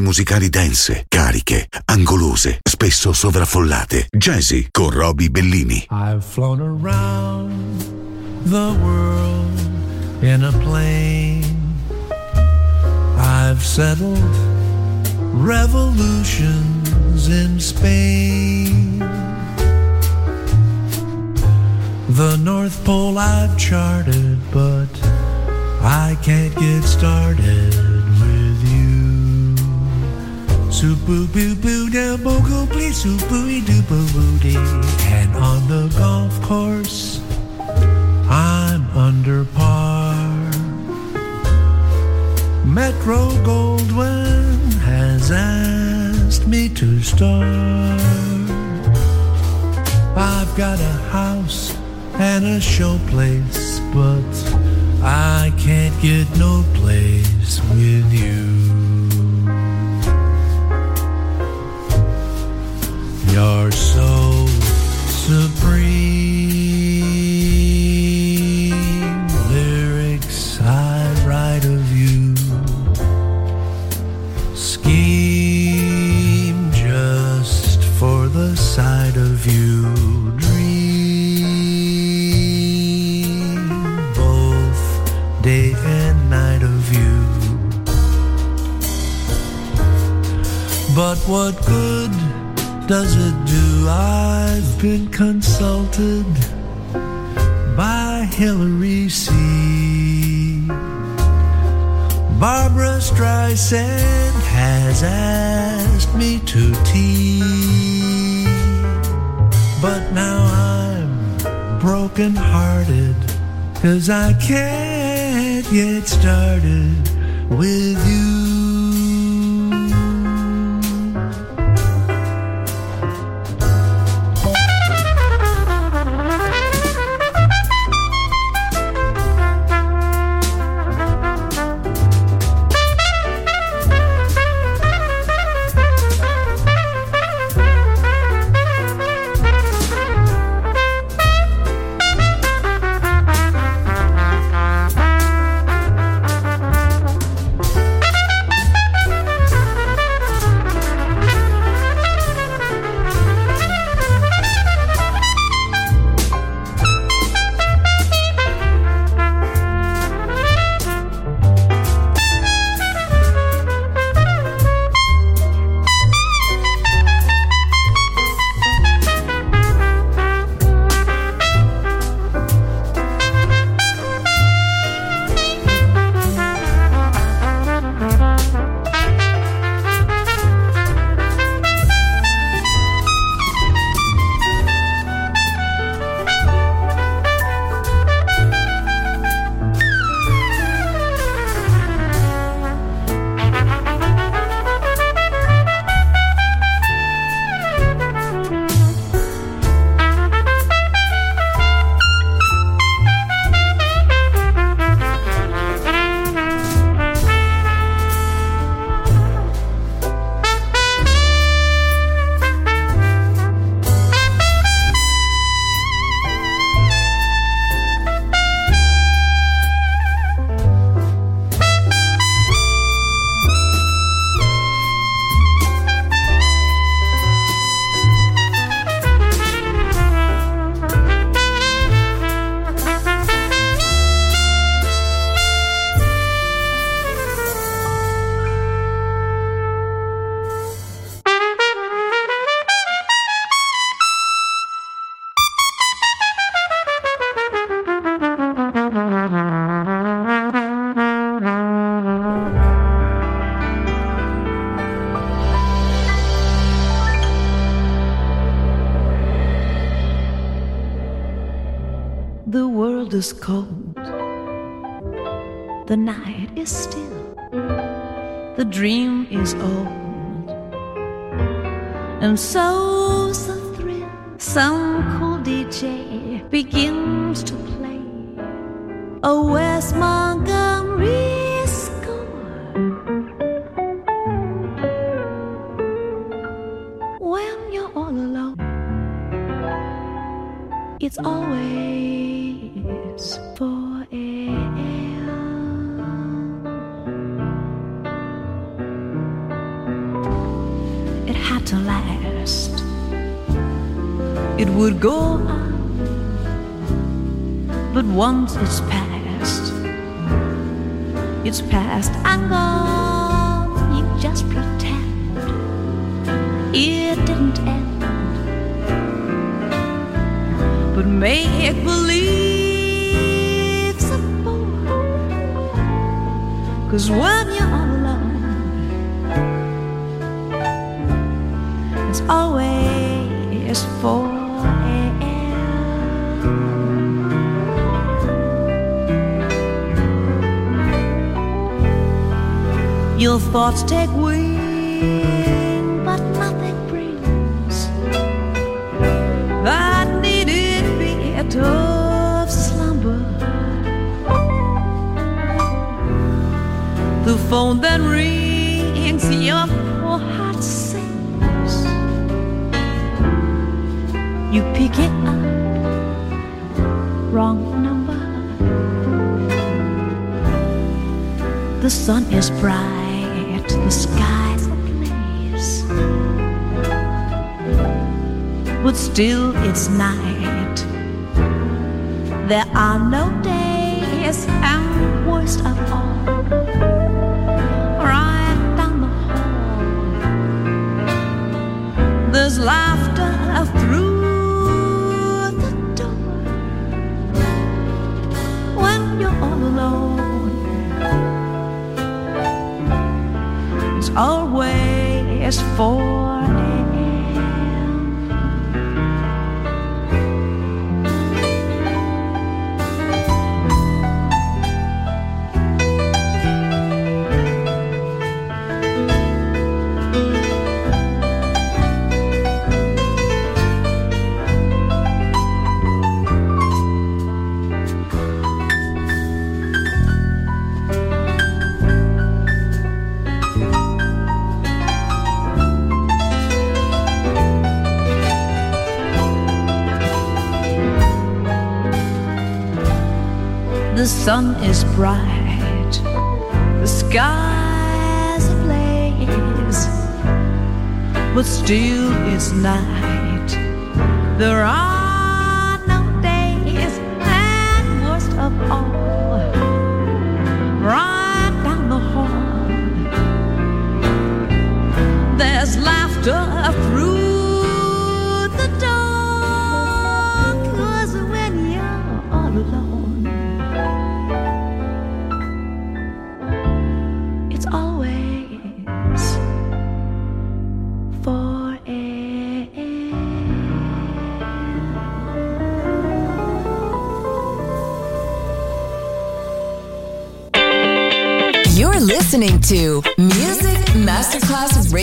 Musicali dense, cariche, angolose, spesso sovraffollate. Jazzy con Roby Bellini. I've flown around the world in a plane. I've settled revolutions in Spain. The North Pole I've charted, but I can't get started. Super boo boo da boo please super doo boo boo. And on the golf course, I'm under par. Metro Goldwyn has asked me to start. I've got a house and a showplace, but I can't get no place with you. You're so supreme. Does it do? I've been consulted by Hillary C. Barbra Streisand has asked me to tea. But now I'm broken hearted, cause I can't get started with you. Is cold. The night is still. The dream is old. And so's the thrill. Some cool DJ begins to play oh, a Wes Montgomery score. When you're all alone, it's always it's It had to last. It would go on, but once it's past, it's past and gone. You just pretend it didn't end, but make believe. Cause when you're all alone, it's always forever. Your thoughts take wing, but nothing brings that needed bit of phone that rings, your poor heart sings. You pick it up, wrong number. The sun is bright, the sky's ablaze. But still it's night. There are no days, and worst of all, there's laughter through the door. When you're all alone, it's always 4 bright, the sky's ablaze, but still it's night. There are no days, and worst of all, right down the hall, there's laughter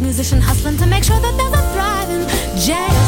musician hustling to make sure that there's a thriving jazz.